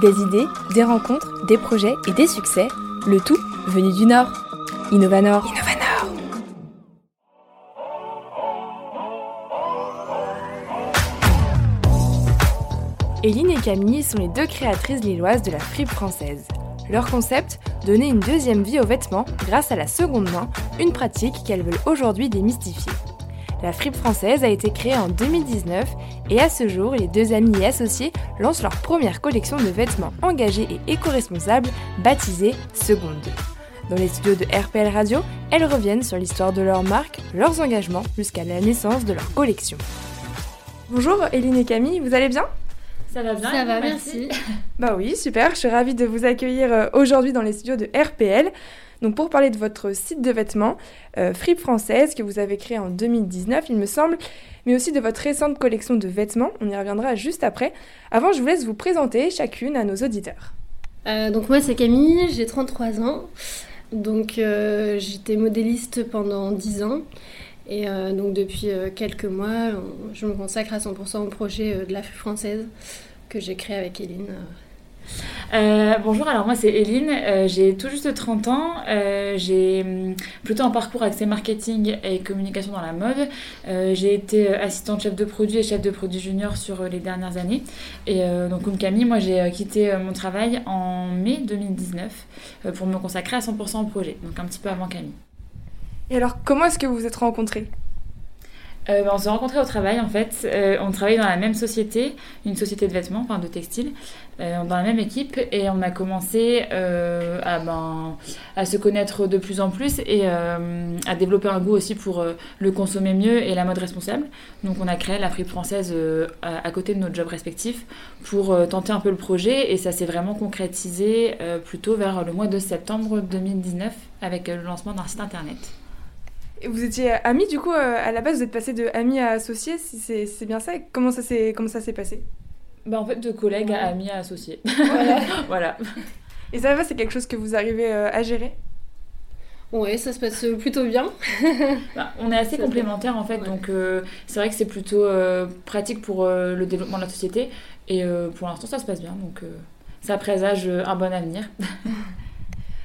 Des idées, des rencontres, des projets et des succès, le tout venu du Nord. Innovanor. Innovanor. Eline et Camille sont les deux créatrices lilloises de la fripe française. Leur concept Donner une deuxième vie aux vêtements grâce à la seconde main, une pratique qu'elles veulent aujourd'hui démystifier. La fripe française a été créée en 2019 et à ce jour, les deux amis et associés lancent leur première collection de vêtements engagés et éco-responsables baptisée Seconde. Dans les studios de RPL Radio, elles reviennent sur l'histoire de leur marque, leurs engagements jusqu'à la naissance de leur collection. Bonjour Eline et Camille, vous allez bien? Ça va bien Ça va, merci. Bah oui, super. Je suis ravie de vous accueillir euh, aujourd'hui dans les studios de RPL. Donc pour parler de votre site de vêtements, euh, Française, que vous avez créé en 2019, il me semble, mais aussi de votre récente collection de vêtements. On y reviendra juste après. Avant, je vous laisse vous présenter chacune à nos auditeurs. Euh, donc moi, c'est Camille, j'ai 33 ans. Donc j'étais modéliste pendant 10 ans. Et euh, donc depuis euh, quelques mois, je me consacre à 100% au projet euh, de la française que j'ai créé avec Eline. bonjour, alors moi c'est Eline, j'ai tout juste 30 ans, j'ai hum, plutôt un parcours axé marketing et communication dans la mode. j'ai été assistante chef de produit et chef de produit junior sur les dernières années. Et donc comme Camille, moi j'ai quitté mon travail en mai 2019 pour me consacrer à 100% au projet, donc un petit peu avant Camille. Et alors, comment est-ce que vous vous êtes rencontrés? Euh, ben, on s'est rencontrés au travail en fait. Euh, on travaillait dans la même société, une société de vêtements, enfin de textiles, euh, dans la même équipe et on a commencé à, ben, à se connaître de plus en plus et à développer un goût aussi pour le consommer mieux et la mode responsable. Donc on a créé la fripe française à, à, côté de nos jobs respectifs pour tenter un peu le projet et ça s'est vraiment concrétisé plutôt vers le mois de septembre 2019 avec le lancement d'un site internet vous étiez amis, du coup, euh, à la base, vous êtes passé de amis à associés, c'est bien ça Comment ça s'est passé? Bah, En fait, de collègues à amis à associés. Voilà. Et ça va, c'est quelque chose que vous arrivez euh, à gérer? Oui, ça se passe plutôt bien. Bah, on est assez complémentaires en fait, donc euh, c'est vrai que c'est plutôt pratique pour le développement de la société. Et pour l'instant, ça se passe bien, donc ça présage un bon avenir.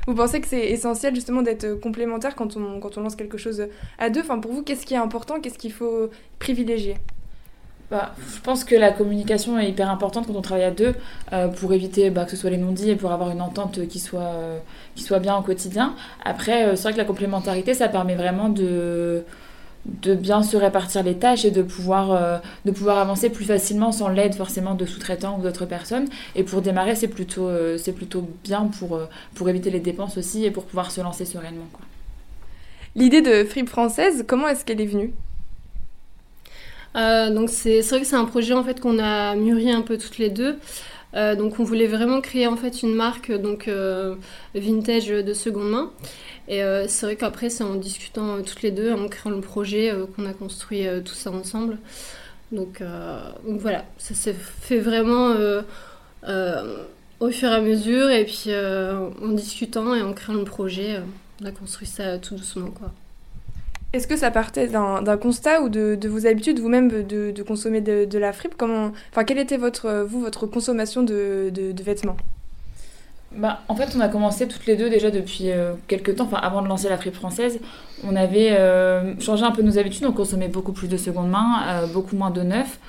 Vous pensez que c'est essentiel justement d'être complémentaire quand on, quand on lance quelque chose à deux? Enfin, Pour vous, qu'est-ce qui est important? Qu'est-ce qu'il faut privilégier? Bah, je pense que la communication est hyper importante quand on travaille à deux euh, pour éviter bah, que ce soit les non-dits et pour avoir une entente qui soit, euh, qui soit bien au quotidien. Après, euh, c'est vrai que la complémentarité, ça permet vraiment de, de bien se répartir les tâches et de pouvoir, euh, de pouvoir avancer plus facilement sans l'aide forcément de sous-traitants ou d'autres personnes. Et pour démarrer, c'est plutôt, euh, c'est plutôt bien pour, euh, pour éviter les dépenses aussi et pour pouvoir se lancer sereinement. L'idée de Fripe Française, comment est-ce qu'elle est venue? Donc c'est vrai que c'est un projet en fait qu'on a mûri un peu toutes les deux. donc on voulait vraiment créer en fait une marque donc vintage de seconde main. Et euh, c'est vrai qu'après, c'est en discutant euh, toutes les deux, en créant le projet, euh, qu'on a construit tout ça ensemble. Donc, voilà, ça s'est fait vraiment au fur et à mesure, et puis en discutant et en créant le projet, on a construit ça tout doucement. Est-ce que ça partait d'un constat ou de, vos habitudes vous-même de, consommer de, la fripe? Enfin, Quelle était votre, vous, votre consommation de, vêtements? Bah, en fait, on a commencé toutes les deux déjà depuis euh, quelques temps, enfin avant de lancer la fripe française, on avait euh, changé un peu nos habitudes, on consommait beaucoup plus de seconde main, euh, beaucoup moins de neuf.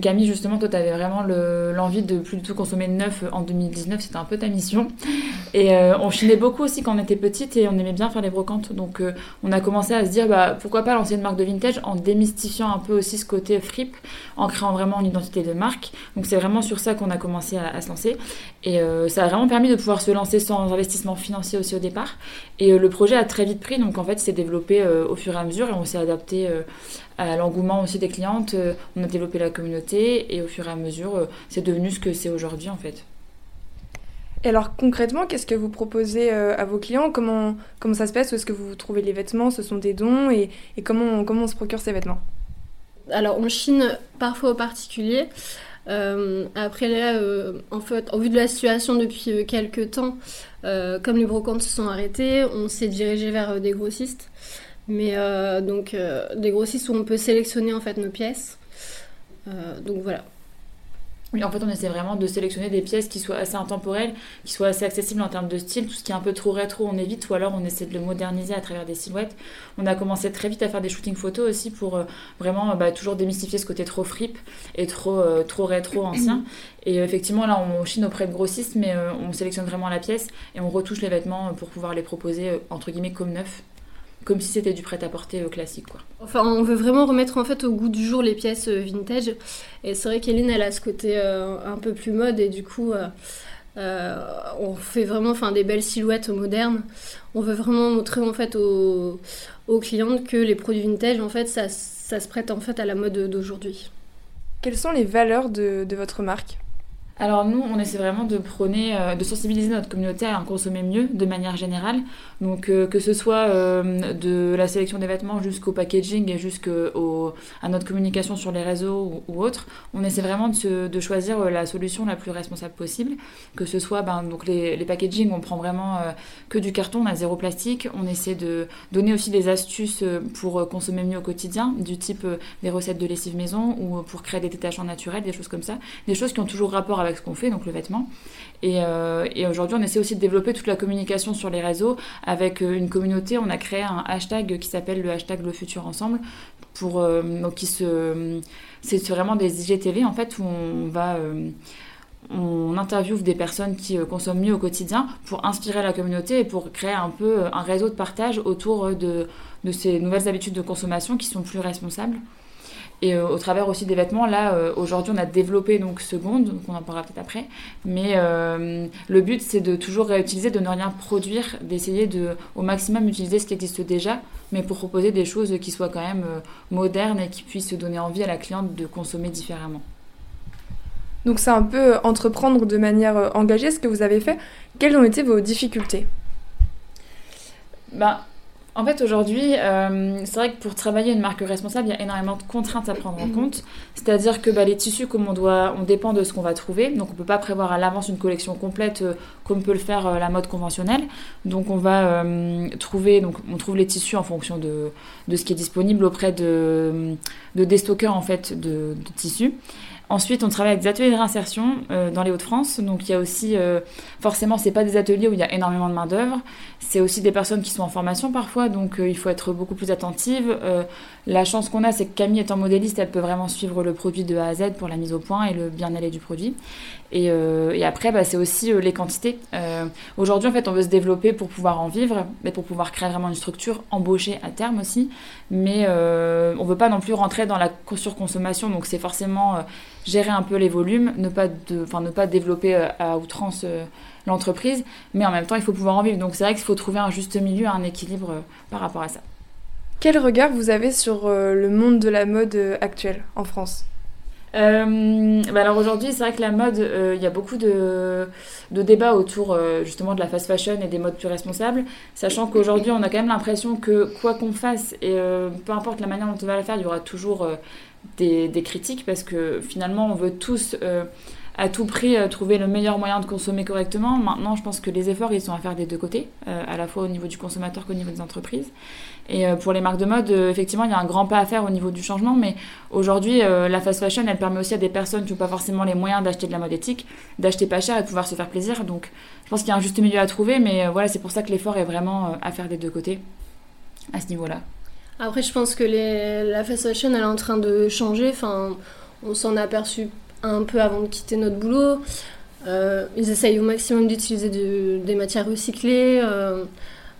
Camille, justement, toi, tu avais vraiment l'envie de plus du tout consommer de neuf en 2019, c'était un peu ta mission. Et on chinait beaucoup aussi quand on était petite et on aimait bien faire les brocantes. Donc on a commencé à se dire, bah, pourquoi pas lancer une marque de vintage en démystifiant un peu aussi ce côté fripe, en créant vraiment une identité de marque. Donc c'est vraiment sur ça qu'on a commencé à, se lancer. Et ça a vraiment permis de pouvoir se lancer sans investissement financier aussi au départ. Et euh, le projet a très vite pris, donc en fait, s'est développé euh, au fur et à mesure et on s'est adapté euh, à l'engouement aussi des clientes. on a développé la communauté et au fur et à mesure, c'est devenu ce que c'est aujourd'hui en fait. Et alors concrètement, qu'est-ce que vous proposez à vos clients? Comment, comment ça se passe? Où est-ce que vous trouvez les vêtements? Ce sont des dons? Et, et comment, comment on se procure ces vêtements? Alors on chine parfois aux particuliers. Euh, après là, euh, en fait, au vu de la situation depuis euh, quelques temps, comme les brocantes se sont arrêtés, on s'est dirigé vers des grossistes. Mais donc des grossistes où on peut sélectionner en fait nos pièces. donc voilà. En fait, on essaie vraiment de sélectionner des pièces qui soient assez intemporelles, qui soient assez accessibles en termes de style. Tout ce qui est un peu trop rétro, on évite, ou alors on essaie de le moderniser à travers des silhouettes. On a commencé très vite à faire des shootings photos aussi pour euh, vraiment bah, toujours démystifier ce côté trop fripe et trop, euh, trop rétro ancien. Et effectivement, là, on chine auprès de grossistes, mais euh, on sélectionne vraiment la pièce et on retouche les vêtements pour pouvoir les proposer, entre guillemets, comme neufs comme si c'était du prêt-à-porter euh, classique. Quoi. Enfin, on veut vraiment remettre en fait au goût du jour les pièces euh, vintage. Et c'est vrai qu'Eline, elle a ce côté euh, un peu plus mode et du coup, on fait vraiment enfin, des belles silhouettes modernes. On veut vraiment montrer en fait aux, aux clientes que les produits vintage, en fait, ça, ça, se prête en fait à la mode d'aujourd'hui. Quelles sont les valeurs de, de votre marque? Alors nous, on essaie vraiment de prôner, euh, de sensibiliser notre communauté à consommer mieux de manière générale. Donc euh, que ce soit euh, de la sélection des vêtements jusqu'au packaging et jusqu'à notre communication sur les réseaux ou, autres, on essaie vraiment de, choisir la solution la plus responsable possible. Que ce soit ben, donc les, les packaging, on prend vraiment que du carton, on a zéro plastique. On essaie de donner aussi des astuces pour consommer mieux au quotidien, du type des recettes de lessive maison ou pour créer des détachements naturels, des choses comme ça. Des choses qui ont toujours rapport avec ce qu'on fait, donc le vêtement. Euh, et, aujourd'hui, on essaie aussi de développer toute la communication sur les réseaux avec euh, une communauté. On a créé un hashtag qui s'appelle le hashtag Le Futur Ensemble. Pour, euh, qui se, c'est vraiment des IGTV en fait où on va on interviewe des personnes qui consomment mieux au quotidien pour inspirer la communauté et pour créer un peu un réseau de partage autour de, de ces nouvelles habitudes de consommation qui sont plus responsables. Et euh, au travers aussi des vêtements, là, euh, aujourd'hui, on a développé donc Seconde, donc on en parlera peut-être après. Mais euh, le but, c'est de toujours réutiliser, de ne rien produire, d'essayer de, au maximum, utiliser ce qui existe déjà, mais pour proposer des choses qui soient quand même modernes et qui puissent donner envie à la cliente de consommer différemment. Donc c'est un peu entreprendre de manière engagée ce que vous avez fait. Quelles ont été vos difficultés? Ben, en fait, aujourd'hui, euh, c'est vrai que pour travailler une marque responsable, il y a énormément de contraintes à prendre en mm. compte. C'est-à-dire que bah, les tissus, comme on doit, on dépend de ce qu'on va trouver. Donc, on peut pas prévoir à l'avance une collection complète euh, comme peut le faire euh, la mode conventionnelle. Donc, on va trouver, donc on trouve les tissus en fonction de, de ce qui est disponible auprès de, de déstockeurs en fait de, de tissus. Ensuite, on travaille avec des ateliers de réinsertion euh, dans les Hauts-de-France. Donc, il y a aussi, euh, forcément, c'est pas des ateliers où il y a énormément de main-d'œuvre. C'est aussi des personnes qui sont en formation parfois. Donc, euh, il faut être beaucoup plus attentive. La chance qu'on a, c'est que Camille, étant modéliste, elle peut vraiment suivre le produit de A à Z pour la mise au point et le bien-aller du produit. Et, après, bah, c'est aussi les quantités. Aujourd'hui, en fait, on veut se développer pour pouvoir en vivre, mais pour pouvoir créer vraiment une structure, embaucher à terme aussi. Mais on veut pas non plus rentrer dans la surconsommation. Donc, c'est forcément gérer un peu les volumes, ne pas, ne pas développer euh, à outrance euh, l'entreprise, mais en même temps, il faut pouvoir en vivre. Donc c'est vrai qu'il faut trouver un juste milieu, un équilibre euh, par rapport à ça. Quel regard vous avez sur le monde de la mode actuelle en France? Bah alors aujourd'hui, c'est vrai que la mode, il y a beaucoup de, de débats autour justement de la fast fashion et des modes plus responsables, sachant qu'aujourd'hui, on a quand même l'impression que quoi qu'on fasse, et peu importe la manière dont on va la faire, il y aura toujours des, critiques parce que finalement on veut tous euh, à tout prix euh, trouver le meilleur moyen de consommer correctement. Maintenant, je pense que les efforts, ils sont à faire des deux côtés, euh, à la fois au niveau du consommateur qu'au niveau des entreprises. Et pour les marques de mode, effectivement, il y a un grand pas à faire au niveau du changement, mais aujourd'hui, la fast fashion, elle permet aussi à des personnes qui n'ont pas forcément les moyens d'acheter de la mode éthique, d'acheter pas cher et de pouvoir se faire plaisir. Donc, je pense qu'il y a un juste milieu à trouver, mais voilà, c'est pour ça que l'effort est vraiment à faire des deux côtés, à ce niveau-là. Après, je pense que la fast fashion, elle est en train de changer. Enfin, on s'en a aperçu un peu avant de quitter notre boulot. Euh, ils essayent au maximum d'utiliser des matières recyclées, euh,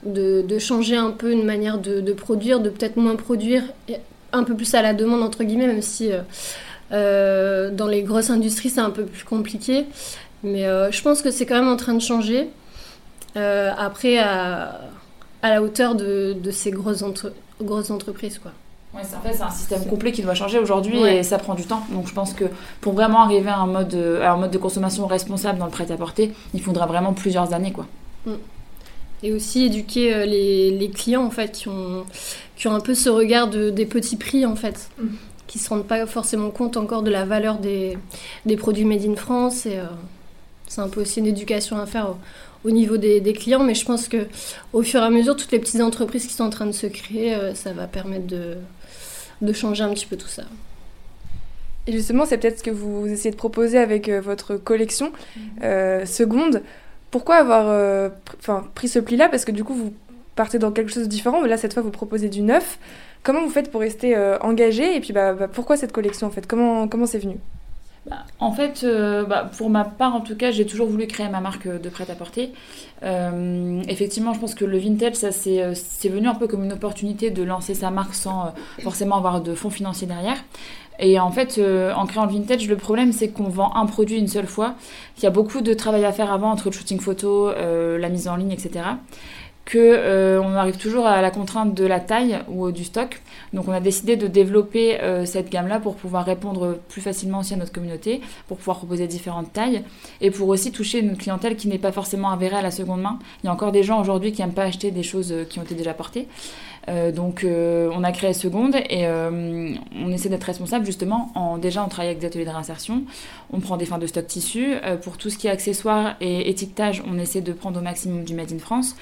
de, changer un peu une manière de, produire, de peut-être moins produire, un peu plus à la demande, entre guillemets, même si euh, dans les grosses industries, c'est un peu plus compliqué. Mais je pense que c'est quand même en train de changer. après, à, la hauteur de, ces grosses entreprises grosses entreprises. Quoi. Ouais, en fait, c'est un système complet qui doit changer aujourd'hui et ça prend du temps. Donc je pense que pour vraiment arriver à un mode, à un mode de consommation responsable dans le prêt-à-porter, il faudra vraiment plusieurs années. Quoi. Mm. Et aussi éduquer euh, les, les, clients en fait, qui ont, qui ont un peu ce regard de, des petits prix en fait. Mm. qui ne se rendent pas forcément compte encore de la valeur des, des produits made in France. Et euh, c'est un peu aussi une éducation à faire au niveau des, clients, mais je pense que au fur et à mesure, toutes les petites entreprises qui sont en train de se créer, euh, ça va permettre de, de changer un petit peu tout ça. Et justement, c'est peut-être ce que vous essayez de proposer avec votre collection mhm. seconde. Pourquoi avoir pris ce pli-là? Parce que du coup, vous partez dans quelque chose de différent. Là, cette fois, vous proposez du neuf. Comment vous faites pour rester engagé? Et puis, bah, bah, pourquoi cette collection en fait? Comment c'est venu? Bah, en fait, euh, bah, pour ma part, en tout cas, j'ai toujours voulu créer ma marque de prêt-à-porter. Euh, effectivement, je pense que le vintage, ça euh, c'est venu un peu comme une opportunité de lancer sa marque sans forcément avoir de fonds financiers derrière. Et en fait, en créant le vintage, le problème c'est qu'on vend un produit une seule fois. Il y a beaucoup de travail à faire avant entre le shooting photo, la mise en ligne, etc qu'on euh, arrive toujours à la contrainte de la taille ou du stock. Donc on a décidé de développer euh, cette gamme-là pour pouvoir répondre plus facilement aussi à notre communauté, pour pouvoir proposer différentes tailles et pour aussi toucher une clientèle qui n'est pas forcément avérée à la seconde main. Il y a encore des gens aujourd'hui qui n'aiment pas acheter des choses euh, qui ont été déjà portées. Euh, donc euh, on a créé Seconde et euh, on essaie d'être responsable justement en déjà on travaille avec des ateliers de réinsertion, on prend des fins de stock tissu, pour tout ce qui est accessoires et étiquetage on essaie de prendre au maximum du Made in France,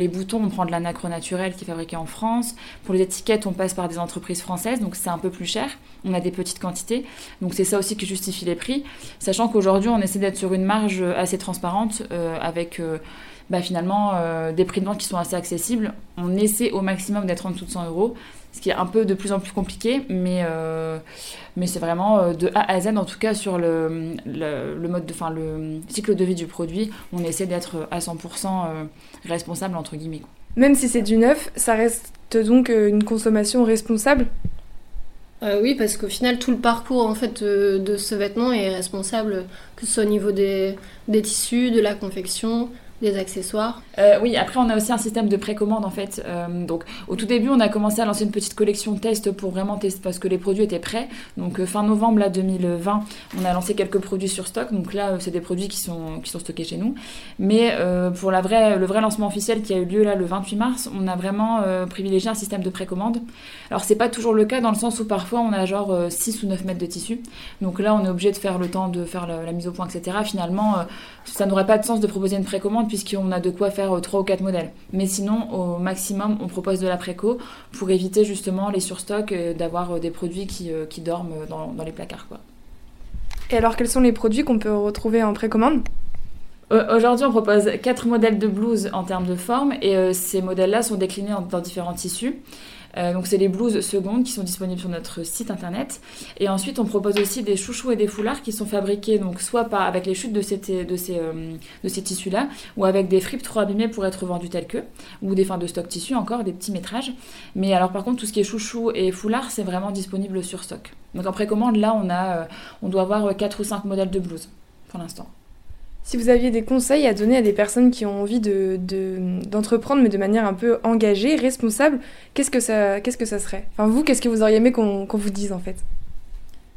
les boutons on prend de la nacre naturelle qui est fabriquée en France, pour les étiquettes on passe par des entreprises françaises donc c'est un peu plus cher, on a des petites quantités. Donc c'est ça aussi qui justifie les prix, sachant qu'aujourd'hui on essaie d'être sur une marge assez transparente avec bah, finalement euh, des prix de vente qui sont assez accessibles. On essaie au maximum d'être en dessous de 100 euros, ce qui est un peu de plus en plus compliqué, mais, euh, mais c'est vraiment euh, de A à Z, en tout cas sur le, le, mode de, fin, le cycle de vie du produit, on essaie d'être à 100% responsable, entre guillemets. Même si c'est du neuf, ça reste donc une consommation responsable? Oui, parce qu'au final, tout le parcours en fait de, ce vêtement est responsable, que ce soit au niveau des, des tissus, de la confection, des accessoires euh, Oui, après on a aussi un système de précommande en fait. Euh, donc au tout début on a commencé à lancer une petite collection test pour vraiment tester parce que les produits étaient prêts. Donc euh, fin novembre là 2020 on a lancé quelques produits sur stock. Donc là c'est des produits qui sont, qui sont stockés chez nous. Mais pour la vraie, le vrai lancement officiel qui a eu lieu là le 28 mars on a vraiment privilégié un système de précommande. Alors c'est pas toujours le cas dans le sens où parfois on a genre 6 ou 9 mètres de tissu. Donc là on est obligé de faire le temps de faire la, la mise au point etc. Finalement ça n'aurait pas de sens de proposer une précommande puisqu'on a de quoi faire 3 euh, ou 4 modèles. Mais sinon, au maximum, on propose de la préco pour éviter justement les surstocks, euh, d'avoir euh, des produits qui, dorment dans, les placards. Quoi. Et alors, quels sont les produits qu'on peut retrouver en précommande? Aujourd'hui, on propose 4 modèles de blouses en termes de forme et ces modèles-là sont déclinés dans différents tissus. Euh, donc c'est les blouses secondes qui sont disponibles sur notre site internet. Et ensuite on propose aussi des chouchous et des foulards qui sont fabriqués donc soit avec les chutes euh, de ces tissus-là, ou avec des fripes trop abîmées pour être vendus tels que, ou des fins de stock tissu encore, des petits métrages. Mais alors par contre tout ce qui est chouchou et foulard c'est vraiment disponible sur stock. Donc en précommande là on, euh, on doit avoir 4 ou 5 modèles de blouses pour l'instant. Si vous aviez des conseils à donner à des personnes qui ont envie d'entreprendre, de, mais de manière un peu engagée, responsable, qu'est-ce que ça, qu'est-ce que ça serait? Enfin, vous, qu'est-ce que vous auriez aimé qu'on vous dise en fait?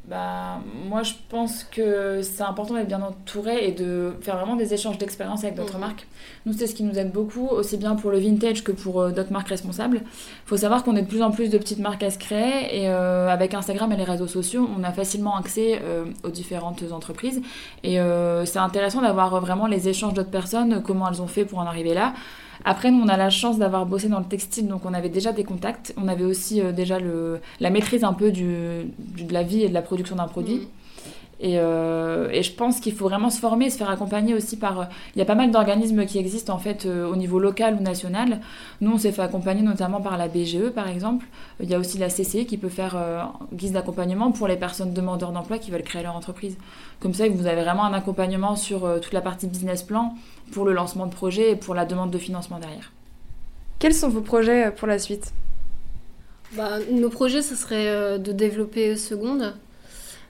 Bah, moi, je pense que c'est important d'être bien entouré et de faire vraiment des échanges d'expérience avec d'autres mhm. marques. Nous, c'est ce qui nous aide beaucoup, aussi bien pour le vintage que pour euh, d'autres marques responsables. Il faut savoir qu'on est de plus en plus de petites marques à se créer et euh, avec Instagram et les réseaux sociaux, on a facilement accès euh, aux différentes entreprises. Et c'est intéressant d'avoir vraiment les échanges d'autres personnes, comment elles ont fait pour en arriver là. Après, nous, on a la chance d'avoir bossé dans le textile, donc on avait déjà des contacts. On avait aussi euh, déjà le, la maîtrise un peu du, de la vie et de la production d'un produit. Mm. Euh, et, je pense qu'il faut vraiment se former, se faire accompagner aussi par. Il y a pas mal d'organismes qui existent en fait euh, au niveau local ou national. Nous, on s'est fait accompagner notamment par la BGE par exemple. Il y a aussi la CCE qui peut faire guise d'accompagnement pour les personnes demandeurs d'emploi qui veulent créer leur entreprise. Comme ça, vous avez vraiment un accompagnement sur toute la partie business plan, pour le lancement de projet et pour la demande de financement derrière. Quels sont vos projets euh, pour la suite? Bah, Nos projets, ce serait euh, de développer Seconde,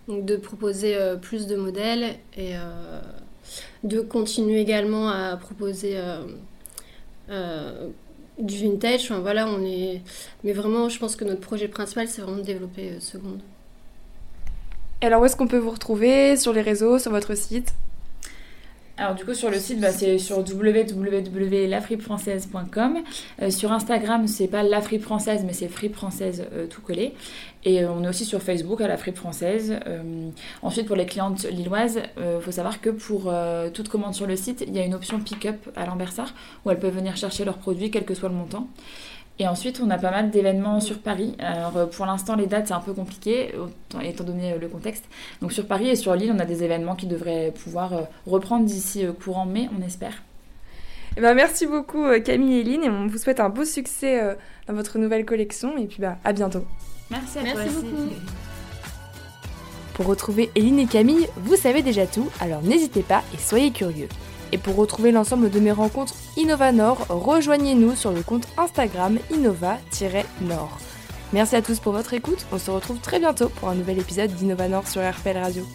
donc de proposer euh, plus de modèles et de continuer également à proposer du vintage. Enfin, voilà, on est... Mais vraiment, je pense que notre projet principal, c'est vraiment de développer Seconde. alors, où est-ce qu'on peut vous retrouver? Sur les réseaux, sur votre site? Alors du coup sur le site bah, c'est sur www.lafripeFrançaise.com. Euh, sur Instagram c'est pas la française mais c'est fripe française euh, tout collé. Et euh, on est aussi sur Facebook à la fripe française. ensuite pour les clientes lilloises, il faut savoir que pour toute commande sur le site il y a une option pick-up à l'Ambersart où elles peuvent venir chercher leurs produits quel que soit le montant. Et ensuite, on a pas mal d'événements sur Paris. Alors, pour l'instant, les dates, c'est un peu compliqué, étant donné le contexte. Donc, sur Paris et sur l'île, on a des événements qui devraient pouvoir reprendre d'ici courant mai, on espère. Eh ben, merci beaucoup, Camille et Lynn, et on vous souhaite un beau succès dans votre nouvelle collection. Et puis, bah, à bientôt. Merci à merci beaucoup. Pour retrouver Eline et Camille, vous savez déjà tout, alors n'hésitez pas et soyez curieux. Et pour retrouver l'ensemble de mes rencontres Innova Nord, rejoignez-nous sur le compte Instagram innova-nord. Merci à tous pour votre écoute, on se retrouve très bientôt pour un nouvel épisode d'Innova Nord sur RPL Radio.